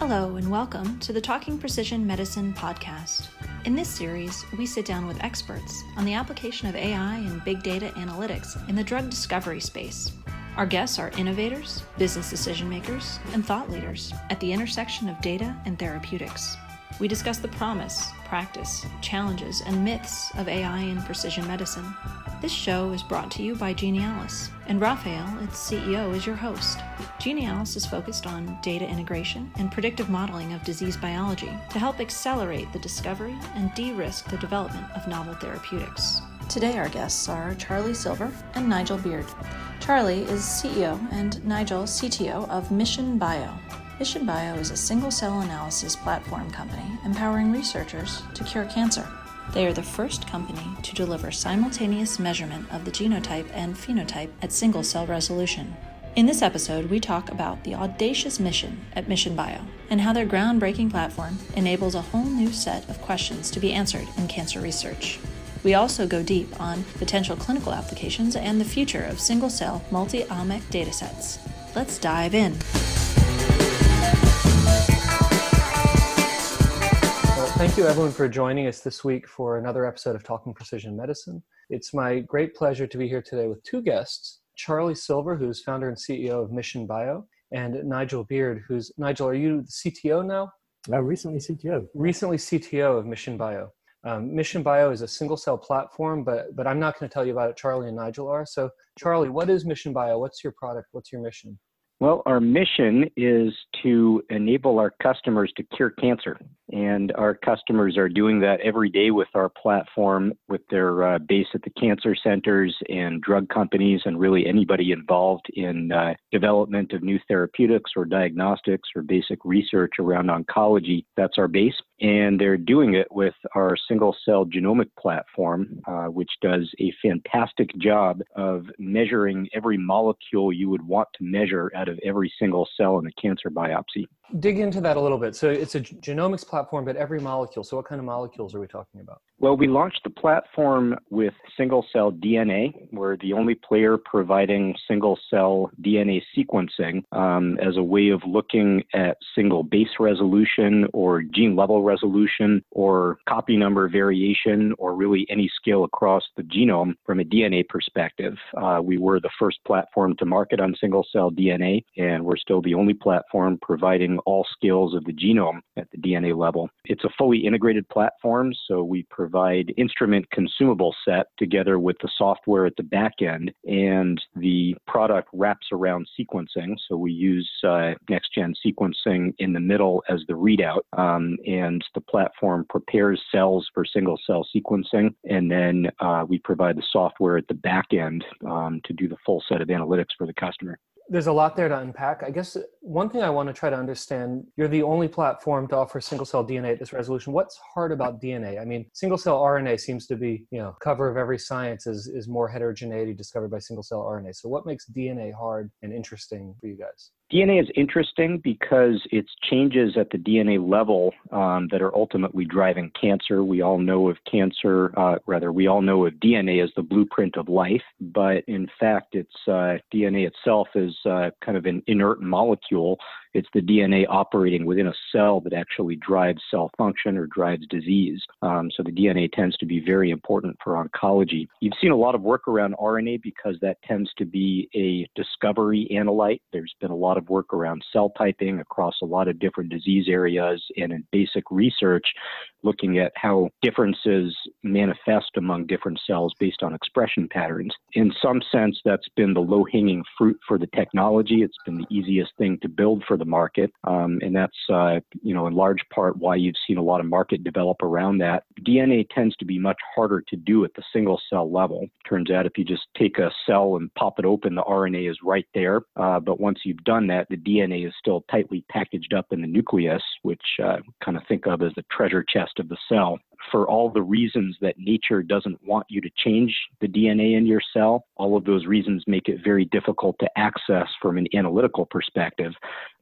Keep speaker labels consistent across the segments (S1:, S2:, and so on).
S1: Hello, and welcome to the Talking Precision Medicine podcast. In this series, we sit down with experts on the application of AI and big data analytics in the drug discovery space. Our guests are innovators, business decision makers, and thought leaders at the intersection of data and therapeutics. We discuss the promise, practice, challenges, and myths of AI in precision medicine. This show is brought to you by Genialis, and Rafael, its CEO, is your host. Genialis is focused on data integration and predictive modeling of disease biology to help accelerate the discovery and de risk the development of novel therapeutics. Today, our guests are Charlie Silver and Nigel Beard. Charlie is CEO and Nigel CTO of Mission Bio. Mission Bio is a single cell analysis platform company empowering researchers to cure cancer. They are the first company to deliver simultaneous measurement of the genotype and phenotype at single cell resolution. In this episode, we talk about the audacious mission at Mission Bio and how their groundbreaking platform enables a whole new set of questions to be answered in cancer research. We also go deep on potential clinical applications and the future of single cell multi omic datasets. Let's dive in.
S2: Thank you, everyone, for joining us this week for another episode of Talking Precision Medicine. It's my great pleasure to be here today with two guests Charlie Silver, who's founder and CEO of Mission Bio, and Nigel Beard, who's Nigel, are you the CTO now?
S3: Uh, recently CTO.
S2: Recently CTO of Mission Bio. Um, Mission Bio is a single cell platform, but but I'm not going to tell you about it. Charlie and Nigel are. So, Charlie, what is Mission Bio? What's your product? What's your mission?
S4: Well, our mission is to enable our customers to cure cancer. And our customers are doing that every day with our platform, with their uh, base at the cancer centers and drug companies, and really anybody involved in uh, development of new therapeutics or diagnostics or basic research around oncology. That's our base. And they're doing it with our single cell genomic platform, uh, which does a fantastic job of measuring every molecule you would want to measure out of every single cell in a cancer biopsy.
S2: Dig into that a little bit. So it's a genomics platform, but every molecule. So what kind of molecules are we talking about?
S4: Well, we launched the platform with single cell DNA. We're the only player providing single cell DNA sequencing um, as a way of looking at single base resolution or gene level resolution or copy number variation or really any scale across the genome from a DNA perspective. Uh, we were the first platform to market on single cell DNA, and we're still the only platform providing all scales of the genome at the DNA level. It's a fully integrated platform, so we provide instrument consumable set together with the software at the back end, and the product wraps around sequencing. So we use uh, next gen sequencing in the middle as the readout, um, and the platform prepares cells for single cell sequencing, and then uh, we provide the software at the back end um, to do the full set of analytics for the customer
S2: there's a lot there to unpack. I guess one thing I want to try to understand you're the only platform to offer single cell DNA at this resolution. What's hard about DNA? I mean, single cell RNA seems to be, you know, cover of every science is, is more heterogeneity discovered by single cell RNA. So, what makes DNA hard and interesting for you guys?
S4: DNA is interesting because it's changes at the DNA level um, that are ultimately driving cancer. We all know of cancer, uh, rather, we all know of DNA as the blueprint of life, but in fact, it's uh, DNA itself is uh, kind of an inert molecule it's the DNA operating within a cell that actually drives cell function or drives disease. Um, so the DNA tends to be very important for oncology. You've seen a lot of work around RNA because that tends to be a discovery analyte. There's been a lot of work around cell typing across a lot of different disease areas and in basic research looking at how differences manifest among different cells based on expression patterns. In some sense, that's been the low hanging fruit for the technology. It's been the easiest thing to build for the market. Um, and that's, uh, you know, in large part why you've seen a lot of market develop around that. DNA tends to be much harder to do at the single cell level. Turns out if you just take a cell and pop it open, the RNA is right there. Uh, but once you've done that, the DNA is still tightly packaged up in the nucleus, which uh, kind of think of as the treasure chest of the cell for all the reasons that nature doesn't want you to change the DNA in your cell. All of those reasons make it very difficult to access from an analytical perspective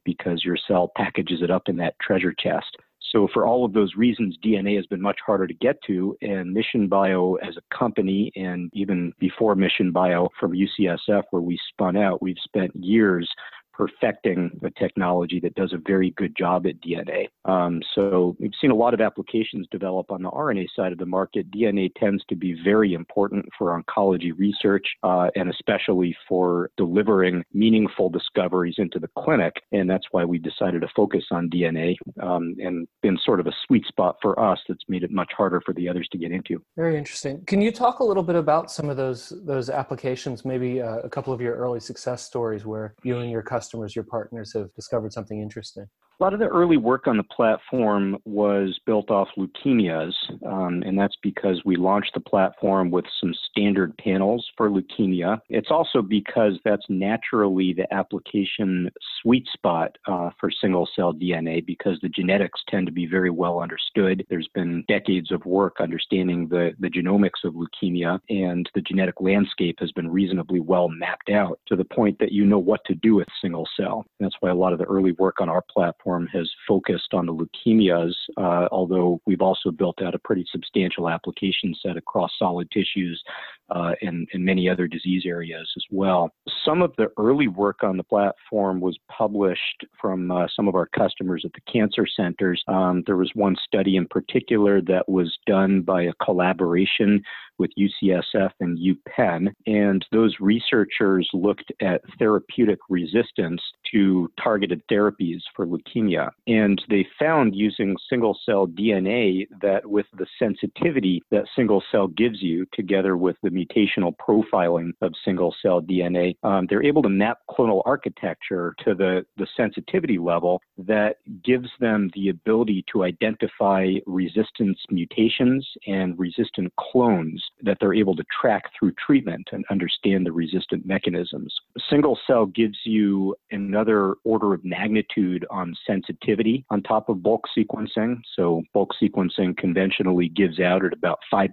S4: because your cell packages it up in that treasure chest. So, for all of those reasons, DNA has been much harder to get to. And Mission Bio, as a company, and even before Mission Bio from UCSF, where we spun out, we've spent years perfecting a technology that does a very good job at DNA. Um, so we've seen a lot of applications develop on the RNA side of the market. DNA tends to be very important for oncology research uh, and especially for delivering meaningful discoveries into the clinic. And that's why we decided to focus on DNA um, and been sort of a sweet spot for us that's made it much harder for the others to get into.
S2: Very interesting. Can you talk a little bit about some of those those applications? Maybe uh, a couple of your early success stories where you and your customers, your partners, have discovered something interesting.
S4: A lot of the early work on the platform was built off leukemias, um, and that's because we launched the platform with some standard panels for leukemia. It's also because that's naturally the application sweet spot uh, for single cell DNA because the genetics tend to be very well understood. There's been decades of work understanding the, the genomics of leukemia, and the genetic landscape has been reasonably well mapped out to the point that you know what to do with single cell. That's why a lot of the early work on our platform platform has focused on the leukemias, uh, although we've also built out a pretty substantial application set across solid tissues uh, and, and many other disease areas as well. Some of the early work on the platform was published from uh, some of our customers at the cancer centers. Um, there was one study in particular that was done by a collaboration with UCSF and UPenn. And those researchers looked at therapeutic resistance to targeted therapies for leukemia. And they found using single cell DNA that with the sensitivity that single cell gives you, together with the mutational profiling of single cell DNA, um, they're able to map clonal architecture to the, the sensitivity level that gives them the ability to identify resistance mutations and resistant clones that they're able to track through treatment and understand the resistant mechanisms. Single cell gives you another order of magnitude on sensitivity on top of bulk sequencing. So, bulk sequencing conventionally gives out at about 5%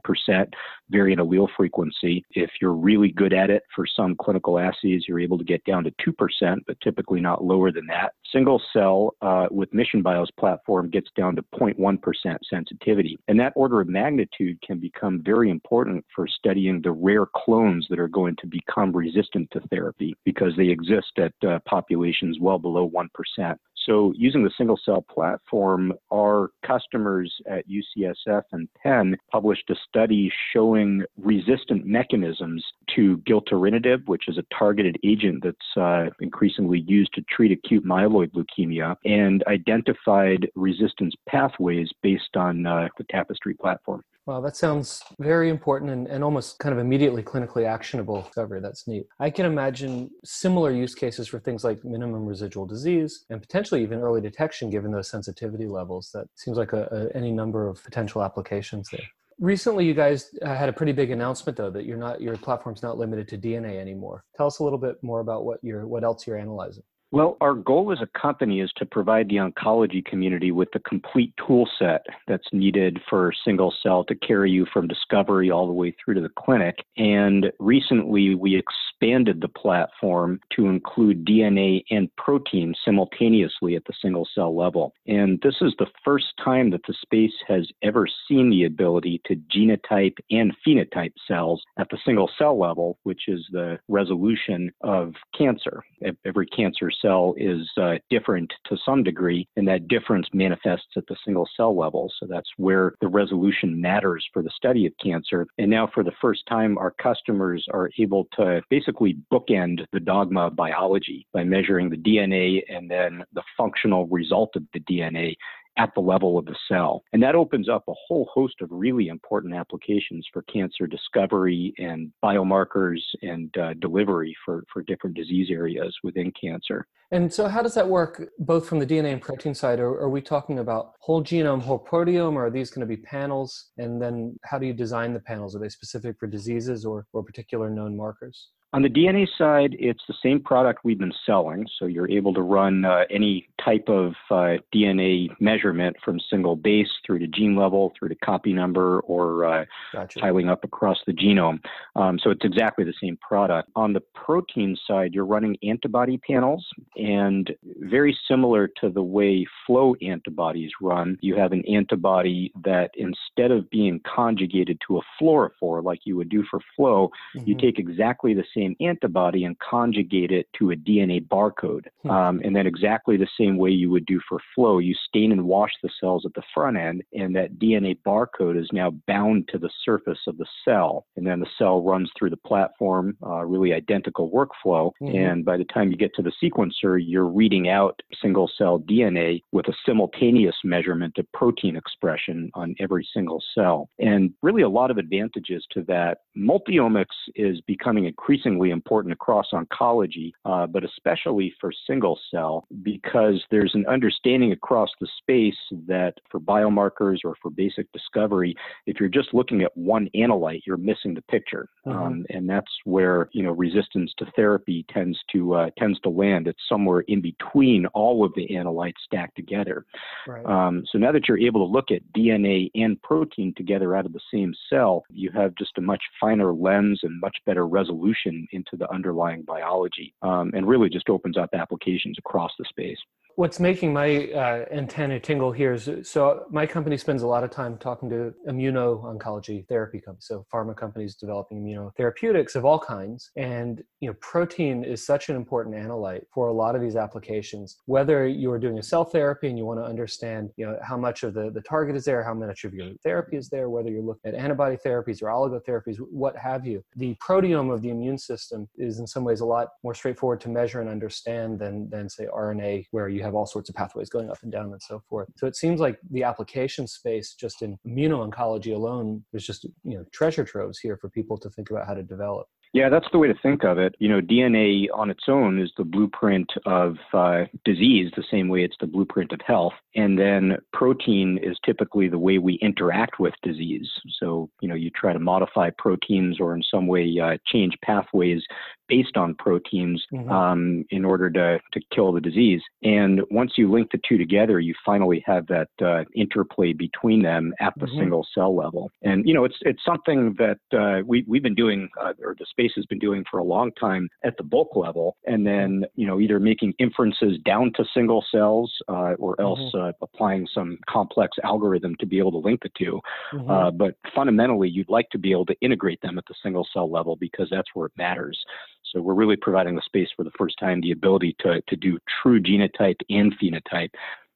S4: variant allele frequency. If you're really good at it for some clinical assays, you're able to get down to 2%, but typically not lower than that. Single cell uh, with Mission Bio's platform gets down to 0.1% sensitivity. And that order of magnitude can become very important for studying the rare clones that are going to become resistant to therapy because they exist at uh, populations well below 1%. So, using the single cell platform, our customers at UCSF and Penn published a study showing resistant mechanisms to gilteritinib, which is a targeted agent that's uh, increasingly used to treat acute myeloid leukemia, and identified resistance pathways based on uh, the Tapestry platform.
S2: Wow, that sounds very important and, and almost kind of immediately clinically actionable discovery. That's neat. I can imagine similar use cases for things like minimum residual disease and potentially even early detection given those sensitivity levels. That seems like a, a, any number of potential applications there. Recently, you guys uh, had a pretty big announcement, though, that you're not your platform's not limited to DNA anymore. Tell us a little bit more about what you're what else you're analyzing.
S4: Well, our goal as a company is to provide the oncology community with the complete tool set that's needed for single cell to carry you from discovery all the way through to the clinic. And recently, we expanded the platform to include DNA and protein simultaneously at the single cell level. And this is the first time that the space has ever seen the ability to genotype and phenotype cells at the single cell level, which is the resolution of cancer. Every cancer cell is uh, different to some degree, and that difference manifests at the single cell level. So that's where the resolution matters for the study of cancer. And now, for the first time, our customers are able to basically bookend the dogma of biology by measuring the DNA and then the functional result of the DNA at the level of the cell. And that opens up a whole host of really important applications for cancer discovery and biomarkers and uh, delivery for, for different disease areas within cancer.
S2: And so, how does that work both from the DNA and protein side? Are, are we talking about whole genome, whole proteome, or are these going to be panels? And then, how do you design the panels? Are they specific for diseases or, or particular known markers?
S4: On the DNA side, it's the same product we've been selling. So you're able to run uh, any type of uh, DNA measurement from single base through to gene level, through to copy number, or uh, gotcha. tiling up across the genome. Um, so it's exactly the same product. On the protein side, you're running antibody panels, and very similar to the way flow antibodies run, you have an antibody that instead of being conjugated to a fluorophore like you would do for flow, mm-hmm. you take exactly the same same antibody and conjugate it to a DNA barcode. Hmm. Um, and then, exactly the same way you would do for flow, you stain and wash the cells at the front end, and that DNA barcode is now bound to the surface of the cell. And then the cell runs through the platform, uh, really identical workflow. Mm-hmm. And by the time you get to the sequencer, you're reading out single cell DNA with a simultaneous measurement of protein expression on every single cell. And really, a lot of advantages to that. Multiomics is becoming increasingly important across oncology, uh, but especially for single cell, because there's an understanding across the space that for biomarkers or for basic discovery, if you're just looking at one analyte, you're missing the picture, mm-hmm. um, and that's where you know resistance to therapy tends to uh, tends to land. It's somewhere in between all of the analytes stacked together. Right. Um, so now that you're able to look at DNA and protein together out of the same cell, you have just a much finer lens and much better resolution into the underlying biology, um, and really just opens up applications across the space.
S2: What's making my uh, antenna tingle here is so my company spends a lot of time talking to immuno-oncology therapy companies, so pharma companies developing immunotherapeutics of all kinds. And you know, protein is such an important analyte for a lot of these applications. Whether you're doing a cell therapy and you want to understand, you know, how much of the, the target is there, how much of your therapy is there, whether you're looking at antibody therapies or oligotherapies, what have you, the proteome of the immune system is in some ways a lot more straightforward to measure and understand than than say RNA, where you have all sorts of pathways going up and down and so forth. So it seems like the application space just in immuno-oncology alone, is just you know treasure troves here for people to think about how to develop.
S4: Yeah, that's the way to think of it. You know, DNA on its own is the blueprint of uh, disease, the same way it's the blueprint of health. And then protein is typically the way we interact with disease. So, you know, you try to modify proteins or in some way uh, change pathways based on proteins mm-hmm. um, in order to, to kill the disease. And once you link the two together, you finally have that uh, interplay between them at the mm-hmm. single cell level. And you know, it's it's something that uh, we we've been doing, uh, or the space has been doing for a long time at the bulk level, and then you know either making inferences down to single cells uh, or else mm-hmm. Uh, applying some complex algorithm to be able to link the 2 mm-hmm. uh, but fundamentally, you'd like to be able to integrate them at the single cell level because that's where it matters. So we're really providing the space for the first time the ability to, to do true genotype and phenotype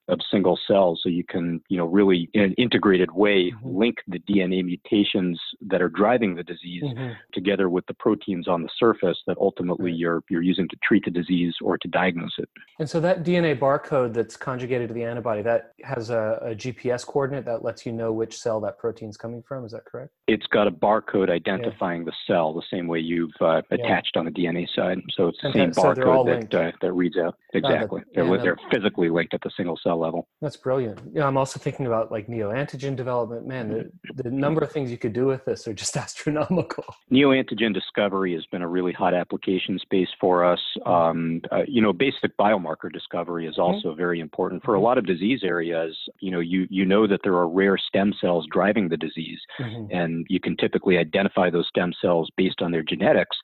S4: of single cells so you can you know really in an integrated way mm-hmm. link the dna mutations that are driving the disease mm-hmm. together with the proteins on the surface that ultimately right. you're you're using to treat the disease or to diagnose it
S2: and so that dna barcode that's conjugated to the antibody that has a, a gps coordinate that lets you know which cell that protein's coming from is that correct
S4: it's got a barcode identifying yeah. the cell the same way you've uh, attached yeah. on the dna side so it's the same so barcode that, uh, that reads out exactly uh, the, they're, they're physically linked at the single cell level.
S2: That's brilliant. Yeah, I'm also thinking about like neoantigen development. Man, the, the number of things you could do with this are just astronomical.
S4: Neoantigen discovery has been a really hot application space for us. Um, uh, you know, basic biomarker discovery is mm-hmm. also mm-hmm. very important for a lot of disease areas. You know, you you know that there are rare stem cells driving the disease, mm-hmm. and you can typically identify those stem cells based on their genetics,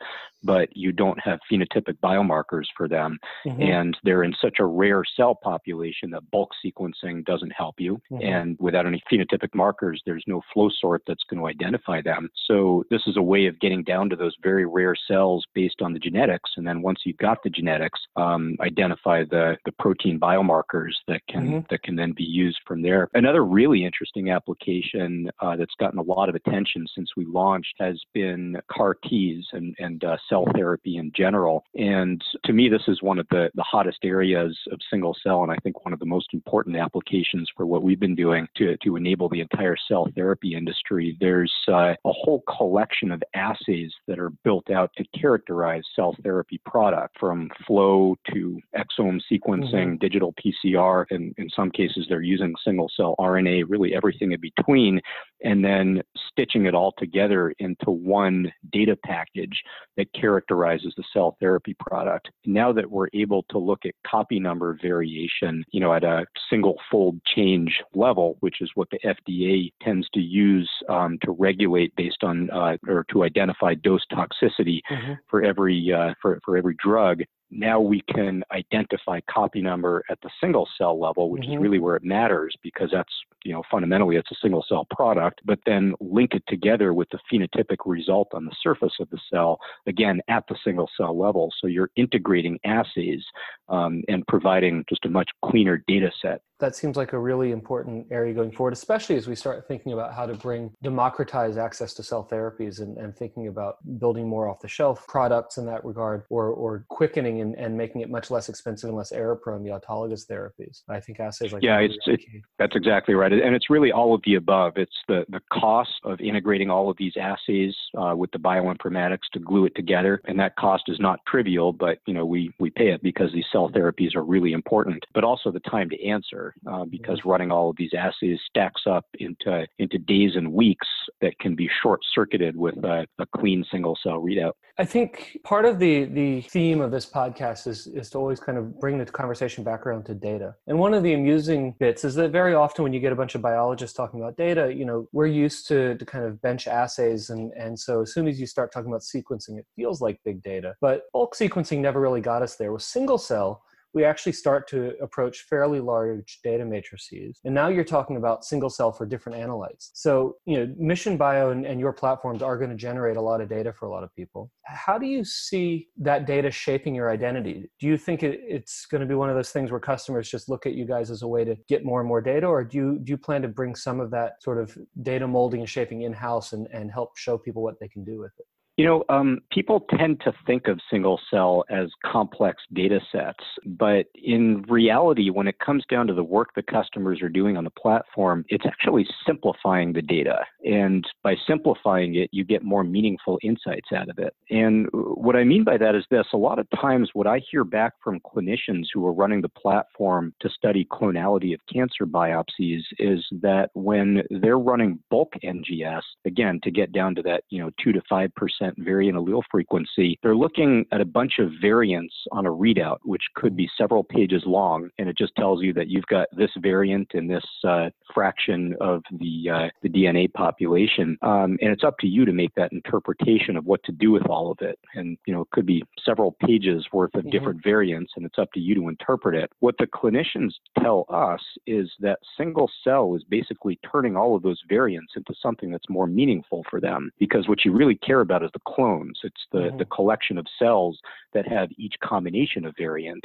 S4: but you don't have phenotypic biomarkers for them, mm-hmm. and they're in such a rare cell population that bulk sequencing doesn't help you. Mm-hmm. And without any phenotypic markers, there's no flow sort that's going to identify them. So this is a way of getting down to those very rare cells based on the genetics. And then once you've got the genetics, um, identify the, the protein biomarkers that can mm-hmm. that can then be used from there. Another really interesting application uh, that's gotten a lot of attention since we launched has been CAR Ts and, and uh, cell therapy in general. And to me, this is one of the, the hottest areas of single cell, and I think one of the most important applications for what we've been doing to, to enable the entire cell therapy industry. There's uh, a whole collection of assays that are built out to characterize cell therapy product from flow to exome sequencing, mm-hmm. digital PCR, and in some cases they're using single cell RNA, really everything in between, and then stitching it all together into one data package that characterizes the cell therapy product. Now that we're able to look at copy number variation, you know, at a single fold change level, which is what the FDA tends to use um, to regulate based on uh, or to identify dose toxicity mm-hmm. for every uh, for, for every drug now we can identify copy number at the single cell level, which mm-hmm. is really where it matters because that's, you know, fundamentally it's a single cell product, but then link it together with the phenotypic result on the surface of the cell, again, at the single cell level. So you're integrating assays um, and providing just a much cleaner data set
S2: that seems like a really important area going forward, especially as we start thinking about how to bring democratize access to cell therapies and, and thinking about building more off the shelf products in that regard or, or quickening and, and making it much less expensive and less error prone the autologous therapies. I think assays like
S4: yeah, it's, it, that's exactly right. And it's really all of the above. It's the, the cost of integrating all of these assays uh, with the bioinformatics to glue it together. And that cost is not trivial, but you know, we, we pay it because these cell therapies are really important, but also the time to answer uh, because running all of these assays stacks up into into days and weeks that can be short circuited with a, a, clean single cell readout.
S2: I think part of the the theme of this podcast is is to always kind of bring the conversation back around to data. And one of the amusing bits is that very often when you get a bunch of biologists talking about data, you know, we're used to to kind of bench assays and and so as soon as you start talking about sequencing, it feels like big data. But bulk sequencing never really got us there. With single cell, we actually start to approach fairly large data matrices. And now you're talking about single cell for different analytes. So, you know, Mission Bio and, and your platforms are going to generate a lot of data for a lot of people. How do you see that data shaping your identity? Do you think it, it's going to be one of those things where customers just look at you guys as a way to get more and more data, or do you, do you plan to bring some of that sort of data molding and shaping in house and, and help show people what they can do with it?
S4: You know, um, people tend to think of single cell as complex data sets, but in reality, when it comes down to the work the customers are doing on the platform, it's actually simplifying the data. And by simplifying it, you get more meaningful insights out of it. And what I mean by that is this a lot of times, what I hear back from clinicians who are running the platform to study clonality of cancer biopsies is that when they're running bulk NGS, again, to get down to that, you know, 2 to 5% variant allele frequency, they're looking at a bunch of variants on a readout, which could be several pages long, and it just tells you that you've got this variant in this uh, fraction of the uh, the DNA population, um, and it's up to you to make that interpretation of what to do with all of it. And you know, it could be several pages worth of mm-hmm. different variants, and it's up to you to interpret it. What the clinicians tell us is that single cell is basically turning all of those variants into something that's more meaningful for them, because what you really care about is the clones. It's the, mm-hmm. the collection of cells that have each combination of variant.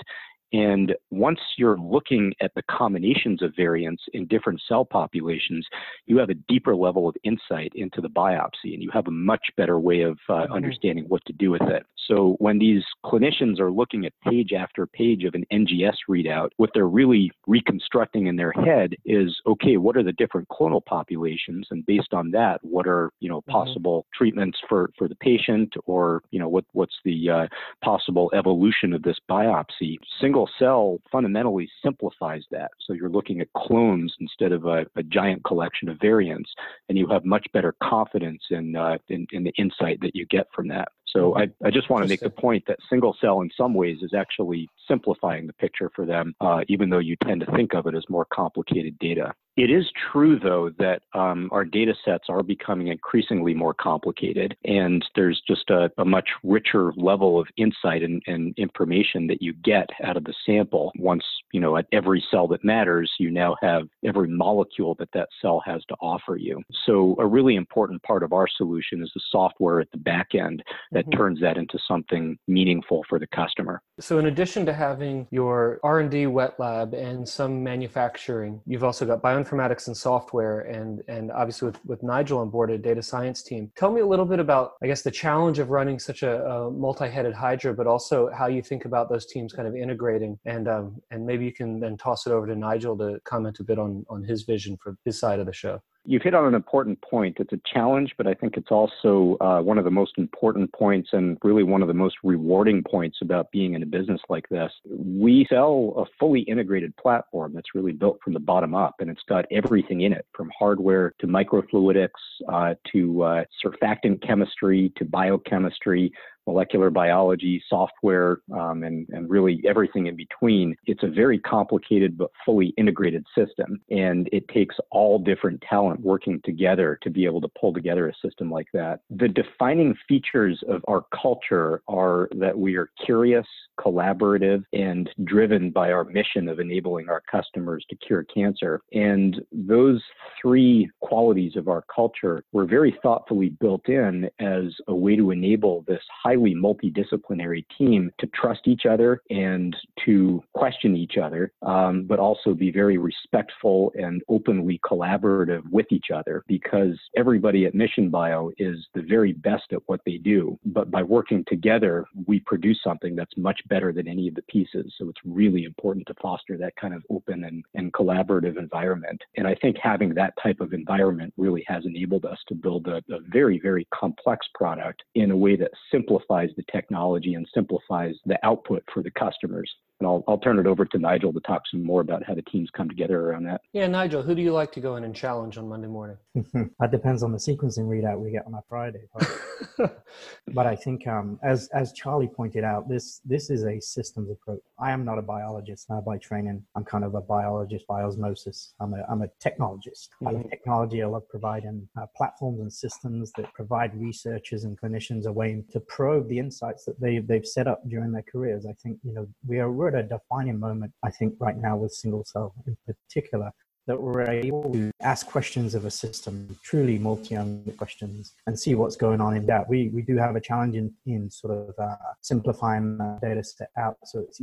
S4: And once you're looking at the combinations of variants in different cell populations, you have a deeper level of insight into the biopsy and you have a much better way of uh, mm-hmm. understanding what to do with it. So when these clinicians are looking at page after page of an NGS readout, what they're really reconstructing in their head is, okay, what are the different clonal populations? And based on that, what are, you know, mm-hmm. possible mm-hmm. treatments for, for the patient or, you know, what, what's the uh, possible evolution of this biopsy? Single single cell fundamentally simplifies that. So you're looking at clones instead of a, a giant collection of variants, and you have much better confidence in, uh, in, in the insight that you get from that. So mm-hmm. I, I just want to make the point that single cell in some ways is actually simplifying the picture for them, uh, even though you tend to think of it as more complicated data. It is true, though, that um, our data sets are becoming increasingly more complicated, and there's just a, a much richer level of insight and, and, information that you get out of the sample. Once, you know, at every cell that matters, you now have every molecule that that cell has to offer you. So, a really important part of our solution is the software at the back end that mm-hmm. turns that into something meaningful for the customer.
S2: So, in addition to having your R&D wet lab and some manufacturing, you've also got bio informatics and software and and obviously with, with nigel on board a data science team. Tell me a little bit about i guess the challenge of running such a, a multi-headed hydra but also how you think about those teams kind of integrating. And um, and maybe you can then toss it over to nigel to comment a bit on on his vision for his side of the show
S4: You've hit on an important point. It's a challenge, but I think it's also uh, one of the most important points and really one of the most rewarding points about being in a business like this. We sell a fully integrated platform that's really built from the bottom up, and it's got everything in it from hardware to microfluidics uh, to uh, surfactant chemistry to biochemistry molecular biology, software, um, and, and really everything in between. It's a very complicated but fully integrated system. And it takes all different talent working together to be able to pull together a system like that. The defining features of our culture are that we are curious, collaborative, and driven by our mission of enabling our customers to cure cancer. And those three qualities of our culture were very thoughtfully built in as a way to enable this highly multidisciplinary team to trust each other and to question each other, um, but also be very respectful and openly collaborative with each other because everybody at Mission Bio is the very best at what they do. But by working together, we produce something that's much better than any of the pieces. So it's really important to foster that kind of open and, and collaborative environment. And I think having that type of environment really has enabled us to build a, a very, very complex product in a way that simplifies the technology and simplifies the output for the customers and I'll, I'll turn it over to Nigel to talk some more about how the teams come together around that.
S2: Yeah, Nigel, who do you like to go in and challenge on Monday morning?
S3: that depends on the sequencing readout we get on a Friday. but I think, um, as as Charlie pointed out, this this is a systems approach. I am not a biologist by training. I'm kind of a biologist by osmosis. I'm a I'm a technologist. Mm-hmm. I love technology. I love providing uh, platforms and systems that provide researchers and clinicians a way to probe the insights that they they've set up during their careers. I think you know we are we're at a defining moment, I think, right now with single cell in particular, that we're able to ask questions of a system, truly multi-omic questions, and see what's going on in that. We, we do have a challenge in, in sort of uh, simplifying the data set out so it's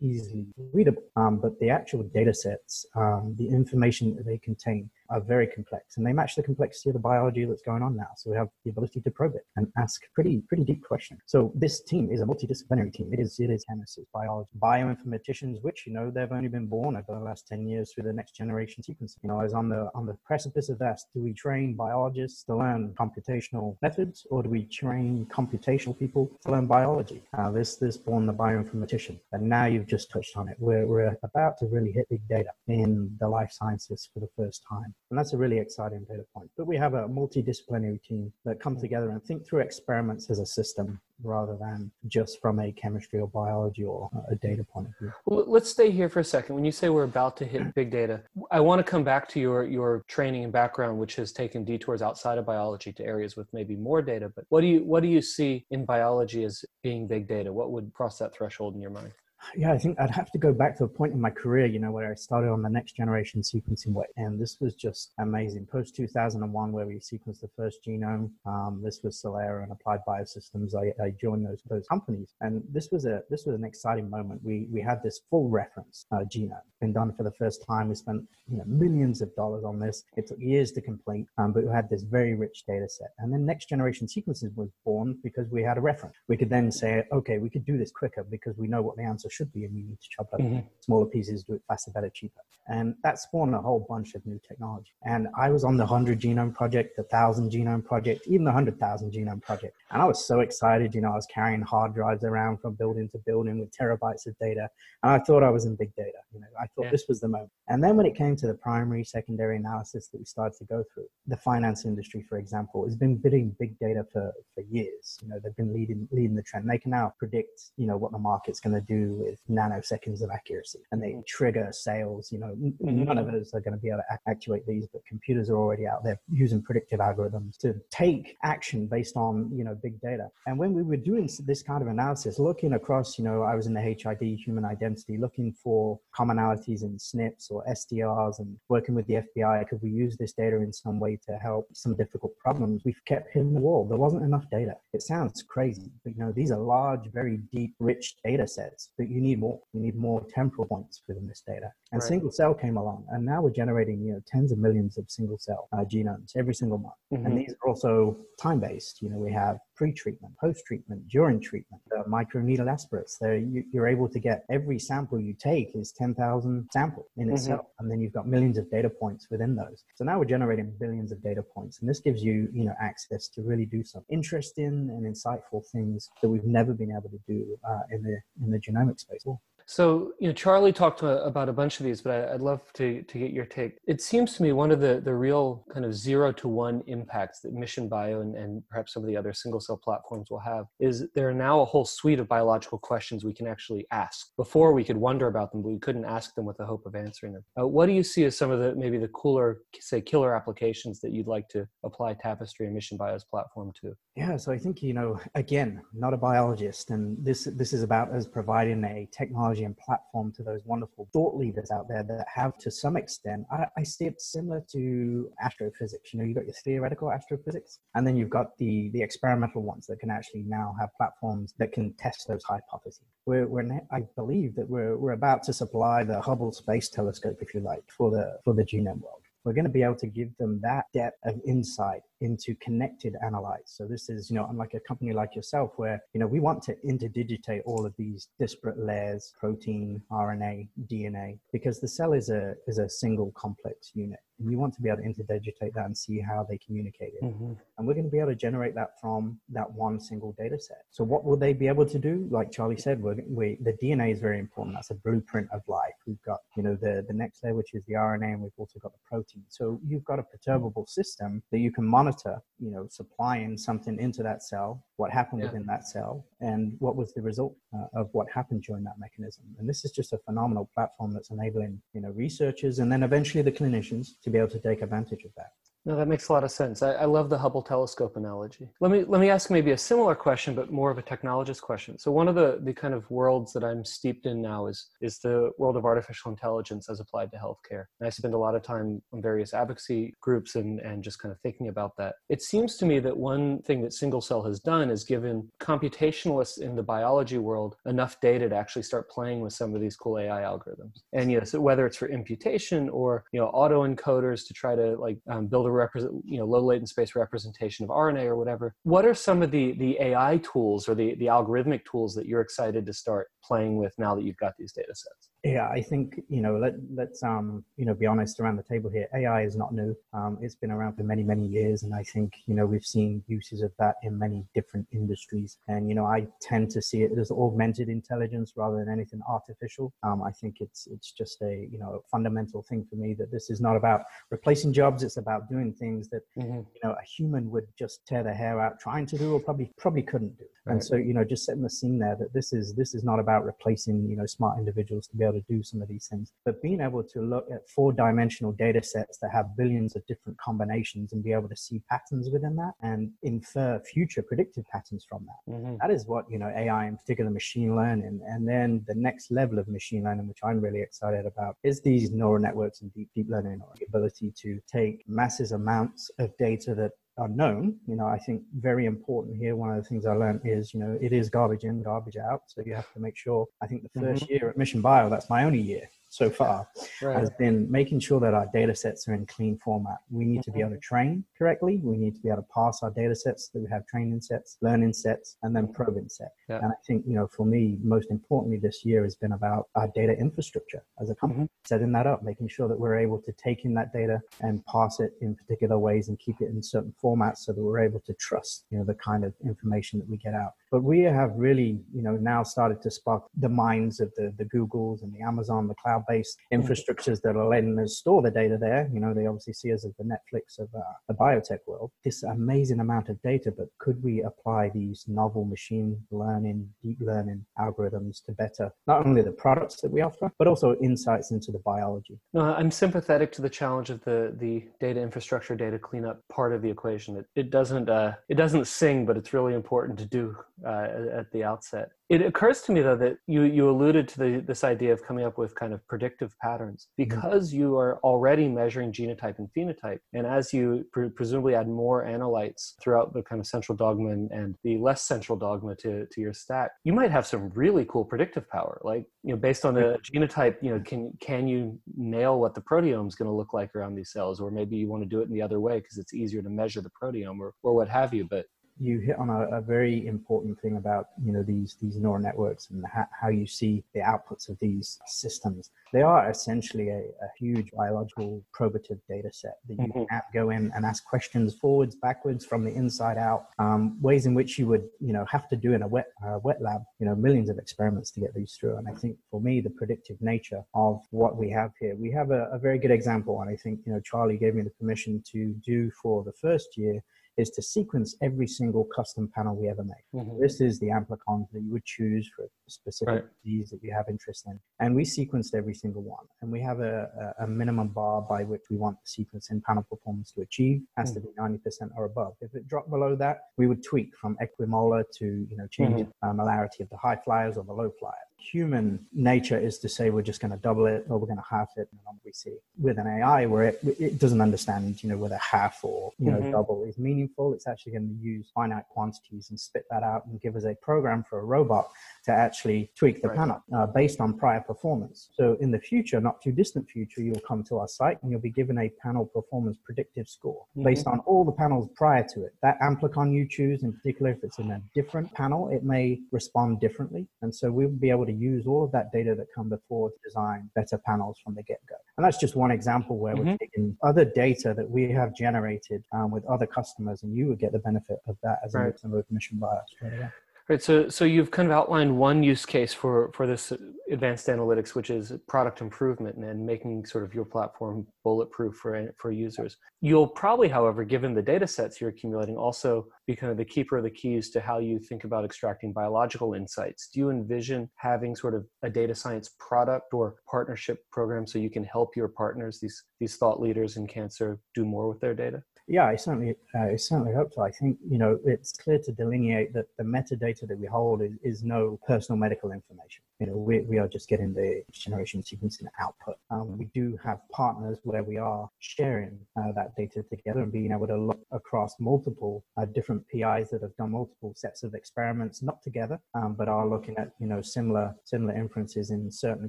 S3: easily readable. Um, but the actual data sets, um, the information that they contain, are very complex and they match the complexity of the biology that's going on now. So we have the ability to probe it and ask pretty, pretty deep questions. So this team is a multidisciplinary team. It is, it is chemists, biology, bioinformaticians, which, you know, they've only been born over the last 10 years through the next generation sequencing. You know, I was on the, on the precipice of that. Do we train biologists to learn computational methods or do we train computational people to learn biology? Uh, this, this born the bioinformatician. And now you've just touched on it. We're, we're about to really hit big data in the life sciences for the first time. And that's a really exciting data point. But we have a multidisciplinary team that come together and think through experiments as a system rather than just from a chemistry or biology or a data point of view.
S2: Well, let's stay here for a second. When you say we're about to hit big data, I want to come back to your your training and background, which has taken detours outside of biology to areas with maybe more data. But what do you what do you see in biology as being big data? What would cross that threshold in your mind?
S3: Yeah, I think I'd have to go back to a point in my career, you know, where I started on the next generation sequencing way. And this was just amazing. Post 2001, where we sequenced the first genome, um, this was Celera and Applied Biosystems. I, I, joined those those companies, and this was a this was an exciting moment. We we had this full reference uh, genome been done for the first time. We spent you know millions of dollars on this. It took years to complete, um, but we had this very rich data set. And then next generation sequences was born because we had a reference. We could then say, okay, we could do this quicker because we know what the answer should be, and we need to chop up mm-hmm. smaller pieces, do it faster, better, cheaper. And that spawned a whole bunch of new technology. And I was on the 100 genome project, the 1,000 genome project, even the 100,000 genome project. And I was so excited. You know, I was carrying hard drives around from building to building with terabytes of data. And I thought I was in big data. You know, I thought yeah. this was the moment. And then when it came to the primary, secondary analysis that we started to go through, the finance industry, for example, has been bidding big data for, for years. You know, they've been leading leading the trend. They can now predict, you know, what the market's going to do with nanoseconds of accuracy, and they trigger sales. You know, mm-hmm. none of us are going to be able to actuate these, but computers are already out there using predictive algorithms to take action based on you know big data. And when we were doing this kind of analysis, looking across, you know, I was in the HID, human identity, looking for commonalities in SNPs or STRs, and working with the FBI, could we use this data in some way to help some difficult problems? We've kept hitting the wall. There wasn't enough data. It sounds crazy, but you know, these are large, very deep, rich data sets, but you need more. You need more temporal points within this data. And right. single cell came along, and now we're generating you know tens of millions of single cell uh, genomes every single month. Mm-hmm. And these are also time based. You know, we have pre-treatment, post-treatment, during treatment, the microneedle aspirates. So you, are able to get every sample you take is 10,000 samples in mm-hmm. itself, and then you've got millions of data points within those. So now we're generating billions of data points, and this gives you, you know, access to really do some interesting and insightful things that we've never been able to do uh, in the in the genomic space.
S2: So, you know, Charlie talked about a bunch of these, but I, would love to, to get your take. It seems to me one of the, the real kind of zero to one impacts that Mission Bio and, and perhaps some of the other single cell platforms will have is there are now a whole suite of biological questions we can actually ask. Before we could wonder about them, but we couldn't ask them with the hope of answering them. Uh, what do you see as some of the maybe the cooler, say, killer applications that you'd like to apply Tapestry and Mission Bio's platform to?
S3: Yeah, so I think you know, again, not a biologist, and this this is about us providing a technology and platform to those wonderful thought leaders out there that have, to some extent, I, I see it similar to astrophysics. You know, you've got your theoretical astrophysics, and then you've got the the experimental ones that can actually now have platforms that can test those hypotheses. We're, we're I believe that we're we're about to supply the Hubble Space Telescope, if you like, for the for the genome world we're going to be able to give them that depth of insight into connected analytes. So this is, you know, unlike a company like yourself where, you know, we want to interdigitate all of these disparate layers, protein, RNA, DNA, because the cell is a is a single complex unit. And you want to be able to interdigitate that and see how they communicate it. Mm-hmm. And we're going to be able to generate that from that one single data set. So what will they be able to do? Like Charlie said, we're, we, the DNA is very important. That's a blueprint of life. We've got, you know, the, the next layer, which is the RNA, and we've also got the protein. So you've got a perturbable system that you can monitor monitor, you know, supplying something into that cell, what happened yeah. within that cell, and what was the result uh, of what happened during that mechanism. And this is just a phenomenal platform that's enabling, you know, researchers and then eventually the clinicians to be able to take advantage of that.
S2: No, that makes a lot of sense. I, I, love the Hubble telescope analogy. Let me let me ask maybe a similar question, but more of a technologist question. So one of the the kind of worlds that I'm steeped in now is is the world of artificial intelligence as applied to healthcare. And I spend a lot of time on various advocacy groups and and just kind of thinking about that. It seems to me that one thing that single cell has done is given computationalists in the biology world enough data to actually start playing with some of these cool AI algorithms. And you know, so whether it's for imputation or you know auto encoders to try to like um, build a represent, you know, low latent space representation of RNA or whatever. What are some of the the AI tools or the the algorithmic tools that you're excited to start playing with now that you've got these data sets?
S3: Yeah, I think you know let let's um you know be honest around the table here. AI is not new. Um, it's been around for many many years, and I think you know we've seen uses of that in many different industries. And you know I tend to see it as augmented intelligence rather than anything artificial. Um, I think it's it's just a you know fundamental thing for me that this is not about replacing jobs. It's about doing things that mm-hmm. you know a human would just tear their hair out trying to do, or probably probably couldn't do. Right. And so you know just setting the scene there that this is this is not about replacing you know smart individuals to be able to do some of these things. But being able to look at four dimensional data sets that have billions of different combinations and be able to see patterns within that and infer future predictive patterns from that. Mm-hmm. that is what, you know, AI in particular machine learning. And then the next level of machine learning, which I'm really excited about, is these neural networks and deep, deep learning or the ability to take massive amounts of data that are known. You know, I think very important here. One of the things I learned is, you know, it is garbage in, garbage out. So you have to make sure. I think the 1st mm-hmm. year at Mission Bio, that's my only year so far right. has been making sure that our data sets are in clean format. We need to be able to train correctly. We need to be able to pass our data sets that we have training sets, learning sets, and then probing set. Yeah. And I think, you know, for me, most importantly this year has been about our data infrastructure as a company, mm-hmm. setting that up, making sure that we're able to take in that data and pass it in particular ways and keep it in certain formats so that we're able to trust, you know, the kind of information that we get out. But we have really, you know, now started to spark the minds of the, the Googles and the Amazon, the cloud-based mm. infrastructures that are letting us store the data there. You know, they obviously see us as the Netflix of uh, the biotech world. This amazing amount of data, but could we apply these novel machine learning, deep learning algorithms to better not only the products that we offer, but also insights into the biology?
S2: No, I'm sympathetic to the challenge of the the data infrastructure, data cleanup part of the equation. It, it doesn't uh, it doesn't sing, but it's really important to do uh, at the outset. It occurs to me though that you you alluded to the, this idea of coming up with kind of predictive patterns mm-hmm. because mm-hmm. you are already measuring genotype and phenotype, and as you pre- presumably add more analytes throughout the kind of central dogma and, and, the less central dogma to, to your stack, you might have some really cool predictive power. Like you know, based on the genotype, you know, can can you nail what the proteome is going to look like around these cells, or maybe you want to do it in the other way because it's easier to measure the proteome or or what have you. But
S3: you hit on a, a, very important thing about you know these these neural networks and ha- how you see the outputs of these systems. They are essentially a, a huge biological probative data set that you mm-hmm. can go in and ask questions forwards, backwards, from the inside out. Um, ways in which you would you know have to do in a wet uh, wet lab, you know, millions of experiments to get these through. And I think for me, the predictive nature of what we have here, we have a, a very good example. And I think you know Charlie gave me the permission to do for the first year is to sequence every single custom panel we ever make. Mm-hmm. This is the amplicon that you would choose for specific right. disease that you have interest in. And we sequenced every single one. And we have a, a, minimum bar by which we want the sequence in panel performance to achieve, has mm-hmm. to be 90% or above. If it dropped below that, we would tweak from equimolar to, you know, change mm-hmm. uh, molarity of the high flyers or the low flyers human nature is to say we're just going to double it or we're going to half it and then we see with an ai where it, it doesn't understand you know whether half or you know mm-hmm. double is meaningful it's actually going to use finite quantities and spit that out and give us a program for a robot to actually tweak the right. panel uh, based on prior performance so in the future not too distant future you'll come to our site and you'll be given a panel performance predictive score mm-hmm. based on all the panels prior to it that amplicon you choose in particular if it's in a different panel it may respond differently and so we'll be able to use all of that data that come before to design better panels from the get-go. And that's just one example where mm-hmm. we're taking other data that we have generated um, with other customers, and you would get the benefit of that as right. a recognition bias. Right
S2: Right. So, so you've kind of outlined one use case for for this advanced analytics, which is product improvement and, making sort of your platform bulletproof for for users. You'll probably, however, given the data sets you're accumulating, also be kind of the keeper of the keys to how you think about extracting biological insights. Do you envision having sort of a data science product or partnership program so you can help your partners, these these thought leaders in cancer, do more with their data?
S3: Yeah, I certainly, uh, I certainly hope so. I think you know it's clear to delineate that the metadata that we hold is, is no personal medical information you know, we, we are just getting the generation sequencing output. Um, we do have partners where we are sharing uh, that data together and being able to look across multiple uh, different PIs that have done multiple sets of experiments, not together, um, but are looking at, you know, similar, similar inferences in certain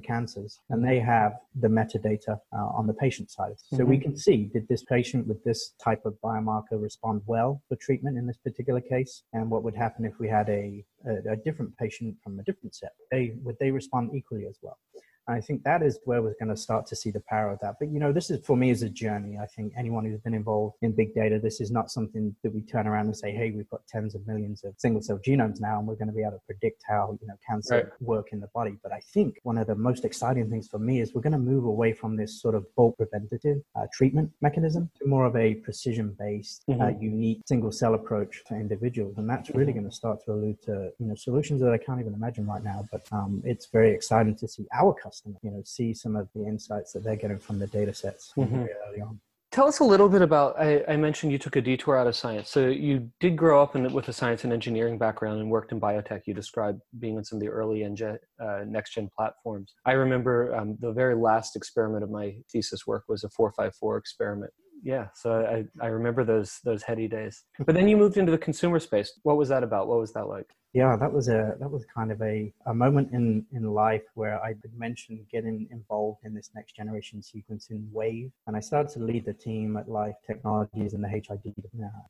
S3: cancers. And they have the metadata uh, on the patient side. So mm-hmm. we can see, did this patient with this type of biomarker respond well for treatment in this particular case? And what would happen if we had a a, a different patient from a different set, they would they respond equally as well? I think that is where we're going to start to see the power of that. But you know, this is for me is a journey. I think anyone who's been involved in big data, this is not something that we turn around and say, "Hey, we've got tens of millions of single cell genomes now, and we're going to be able to predict how you know cancer right. work in the body." But I think one of the most exciting things for me is we're going to move away from this sort of bulk preventative uh, treatment mechanism to more of a precision-based, uh, mm-hmm. uh, unique single cell approach for individuals, and that's really mm-hmm. going to start to allude to you know solutions that I can't even imagine right now. But um, it's very exciting to see our customers customer, you know, see some of the insights that they're getting from the data sets mm-hmm. very early on.
S2: Tell us a little bit about. I, I, mentioned you took a detour out of science. So you did grow up in, with a science and engineering background and worked in biotech. You described being on some of the early NG, uh, next gen platforms. I remember um, the very last experiment of my thesis work was a 454 experiment. Yeah, so I, I remember those those heady days. But then you moved into the consumer space. What was that about? What was that like?
S3: Yeah that was a that was kind of a, a moment in in life where i had mentioned getting involved in this next generation sequencing wave and i started to lead the team at life technologies in the hid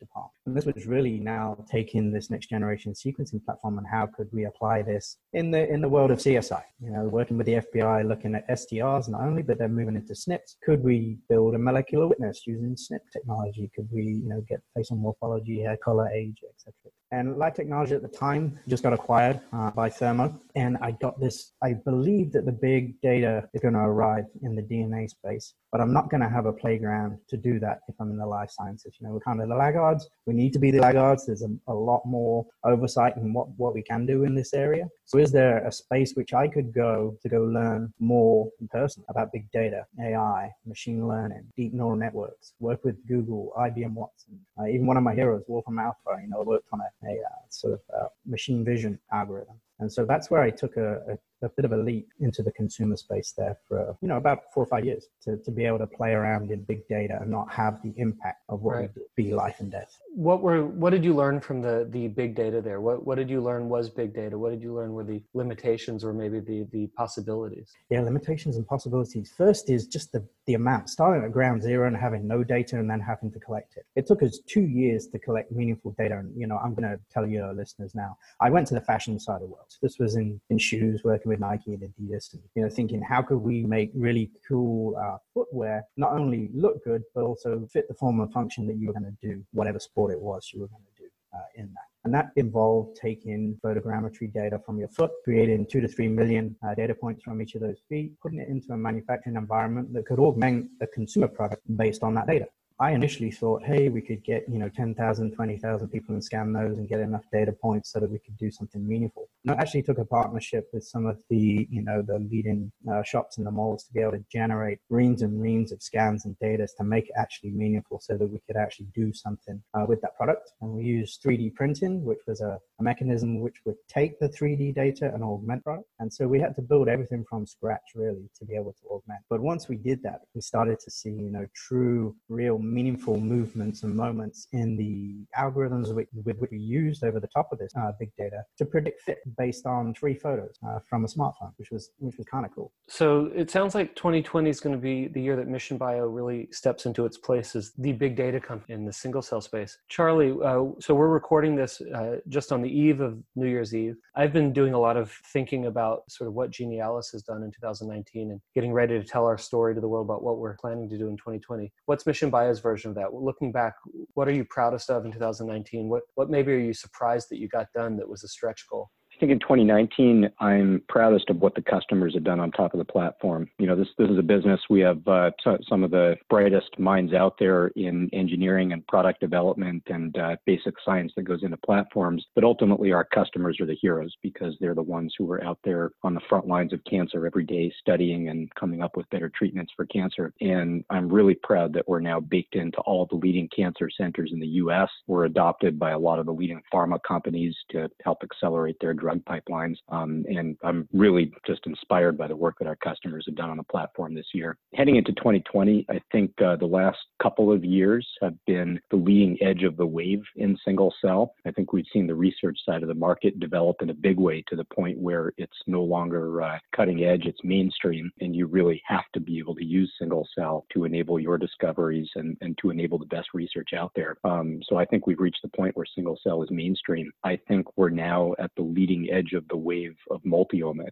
S3: department. And this was really now taking this next generation sequencing platform and how could we apply this in the in the world of csi you know working with the fbi looking at strs not only but they're moving into SNPs could we build a molecular witness using SNP technology? Could we you know get facial morphology hair color age etc and Life Technology at the time just got acquired uh, by Thermo. And I got this, I believe that the big data is going to arrive in the DNA space, but I'm not going to have a playground to do that if I'm in the life sciences. You know, we're kind of the laggards. We need to be the laggards. There's a, a lot more oversight in what, what we can do in this area. So is there a space which I could go to go learn more in person about big data, AI, machine learning, deep neural networks, work with Google, IBM Watson, uh, even one of my heroes, Wolfram Alpha, you know, worked on a, a uh, sort of uh, machine vision algorithm. And so that's where I took a, a a bit of a leap into the consumer space there for you know about four or five years to, to be able to play around in big data and not have the impact of what right. would be life and death.
S2: What were what did you learn from the the big data there? What what did you learn was big data? What did you learn were the limitations or maybe the the possibilities?
S3: Yeah limitations and possibilities. First is just the the amount, starting at ground zero and having no data and then having to collect it. It took us two years to collect meaningful data. And, you know, I'm going to tell your listeners now, I went to the fashion side of the world. This was in, in shoes, working with Nike and Adidas, and, you know, thinking how could we make really cool uh, footwear not only look good, but also fit the form and function that you were going to do, whatever sport it was you were going to do uh, in that. And that involved taking photogrammetry data from your foot, creating two to three million uh, data points from each of those feet, putting it into a manufacturing environment that could augment a consumer product based on that data. I initially thought, hey, we could get, you know, 10,000, 20,000 people and scan those and get enough data points so that we could do something meaningful. And I actually took a partnership with some of the, you know, the leading uh, shops in the malls to be able to generate reams and reams of scans and data to make it actually meaningful so that we could actually do something uh, with that product. And we used 3D printing, which was a, a mechanism which would take the 3D data and augment product. And so we had to build everything from scratch really to be able to augment. But once we did that, we started to see, you know, true, real meaningful movements and moments in the algorithms with, which we used over the top of this uh, big data to predict fit based on three photos uh, from a smartphone, which was which was kind of cool.
S2: So it sounds like 2020 is going to be the year that Mission Bio really steps into its place as the big data company in the single cell space. Charlie, uh, so we're recording this uh, just on the eve of New Year's Eve. I've been doing a lot of thinking about sort of what Genialis has done in 2019 and getting ready to tell our story to the world about what we're planning to do in 2020. What's Mission Bio's version of that? Looking back, what are you proudest of in 2019? What what maybe are you surprised that you got done that was a stretch goal?
S4: I think in 2019, I'm proudest of what the customers have done on top of the platform. You know, this this is a business we have uh, t- some of the brightest minds out there in engineering and product development and uh, basic science that goes into platforms. But ultimately, our customers are the heroes because they're the ones who are out there on the front lines of cancer every day, studying and coming up with better treatments for cancer. And I'm really proud that we're now baked into all the leading cancer centers in the U.S. We're adopted by a lot of the leading pharma companies to help accelerate their drug drug pipelines. Um, and I'm really just inspired by the work that our customers have done on the platform this year. Heading into 2020, I think uh, the last couple of years have been the leading edge of the wave in single cell. I think we've seen the research side of the market develop in a big way to the point where it's no longer uh, cutting edge, it's mainstream, and you really have to be able to use single cell to enable your discoveries and, and to enable the best research out there. Um, so I think we've reached the point where single cell is mainstream. I think we're now at the leading leading edge of the wave of multiomics.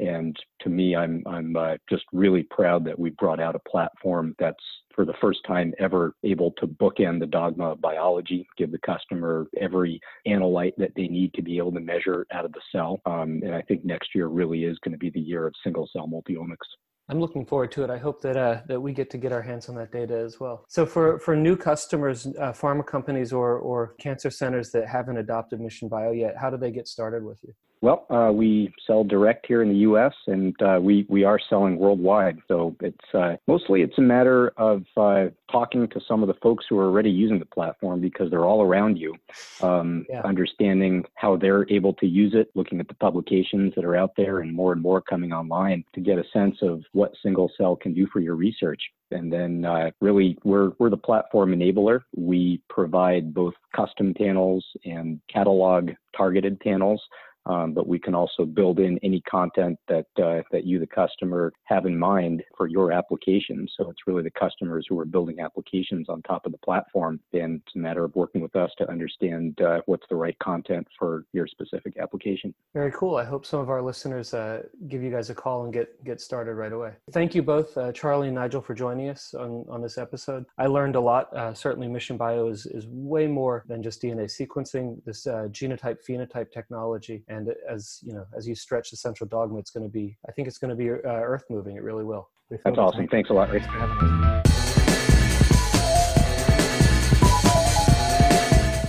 S4: And to me, I'm I'm uh, just really proud that we brought out a platform that's for the first time ever able to bookend the dogma of biology, give the customer every analyte that they need to be able to measure out of the cell. Um, and I think next year really is going to be the year of single cell multiomics.
S2: I'm looking forward to it. I hope that uh, that we get to get our hands on that data as well. So for for new customers, uh, pharma companies or or cancer centers that haven't adopted Mission Bio yet, how do they get started with you?
S4: Well, uh, we sell direct here in the U.S. and uh, we we are selling worldwide. So it's uh, mostly it's a matter of uh, talking to some of the folks who are already using the platform because they're all around you, um, yeah. understanding how they're able to use it, looking at the publications that are out there, and more and more coming online to get a sense of what single cell can do for your research. And then uh, really, we're, we're the platform enabler. We provide both custom panels and catalog targeted panels um, but we can also build in any content that uh, that you, the customer, have in mind for your application. So it's really the customers who are building applications on top of the platform, and it's a matter of working with us to understand uh, what's the right content for your specific application.
S2: Very cool. I hope some of our listeners uh, give you guys a call and get get started right away. Thank you both, uh, Charlie and Nigel, for joining us on on this episode. I learned a lot. Uh, certainly, Mission Bio is is way more than just DNA sequencing. This uh, genotype phenotype technology and and as you know as you stretch the central dogma it's going to be i think it's going to be uh, earth moving. It really will.
S4: That's awesome. thanks a lot Thanks for having us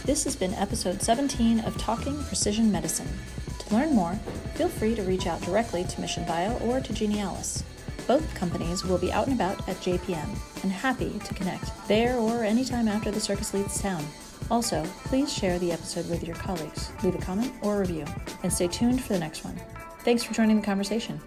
S1: this has been episode 17 of talking precision medicine. To learn more feel free to reach out directly to mission bio or to genialis both companies will be out and about at jpm and happy to connect there or anytime after the circus leaves town also, please share the episode with your colleagues, leave a comment or a review, and stay tuned for the next one. Thanks for joining the conversation.